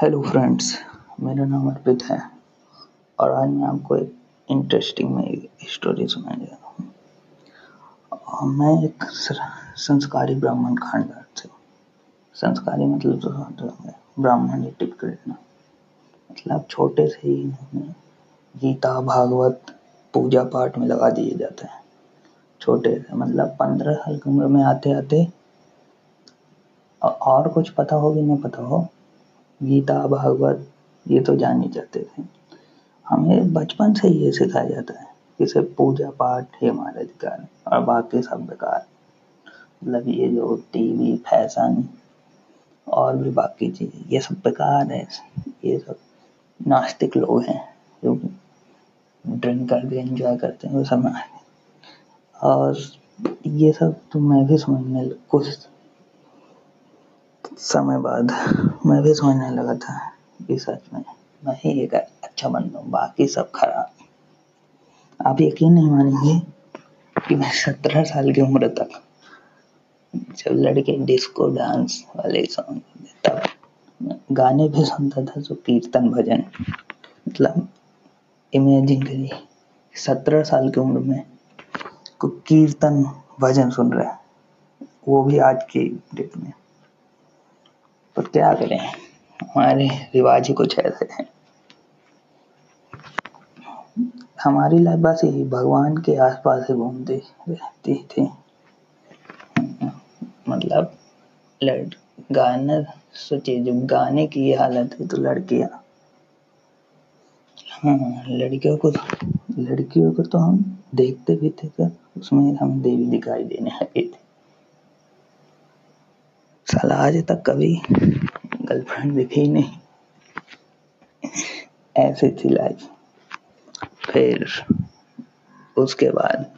Hello friends मेरा नाम अर्पित है और आज मैं आपको एक इंटरेस्टिंग में स्टोरी सुनाने जा रहा हूँ। मैं एक संस्कारी ब्राह्मण खानदान से संस्कारी मतलब तो है ब्राह्मण या टिपिकल मतलब छोटे से ही गीता, भागवत, पूजा पाठ में लगा दिए जाते हैं। छोटे से मतलब पंद्रह साल की उम्र में आते आते और कुछ पता हो कि नहीं पता हो गीता, भागवत, ये तो जान ही जाते थे। हमें बचपन से ये सिखाया जाता है कि सिर्फ़ पूजा पाठ ही हमारा अधिकार है और बाकी सब बेकार। मतलब ये जो टीवी, फ़ैशन और भी बाकी चीज़ें, ये सब बेकार है। ये सब नास्तिक लोग हैं जो ड्रिंक करके एंजॉय करते हैं, वो सब और ये सब तो मैं भी समझने कुछ समय बाद मैं भी सोचने लगा था कि सच में मैं ही एक अच्छा बंदा हूँ बाकी सब खराब। आप यकीन नहीं मानेंगे कि मैं सत्रह साल की उम्र तक जब लड़के डिस्को डांस वाले सॉन्ग तब गाने भी सुनता था जो कीर्तन भजन मतलब इमेजिन करिए, सत्रह साल की उम्र में को कीर्तन भजन सुन रहे हैं, वो भी आज की डेट में। पर क्या करें हमारे रिवाज ही कुछ ऐसे हैं। हमारी लाइफ बस यही, भगवान के आसपास ही घूमती रहती थी। मतलब लड़ गाना सोचिए जब गाने की ये हालत है तो लड़कियाँ। हाँ लड़कियों को लड़कियों को तो हम देखते भी थे उसमें हम देवी दिखाई देने लगे थे। साला आज तक कभी गर्लफ्रेंड दिखी नहीं। ऐसी थी लाइफ फिर उसके बाद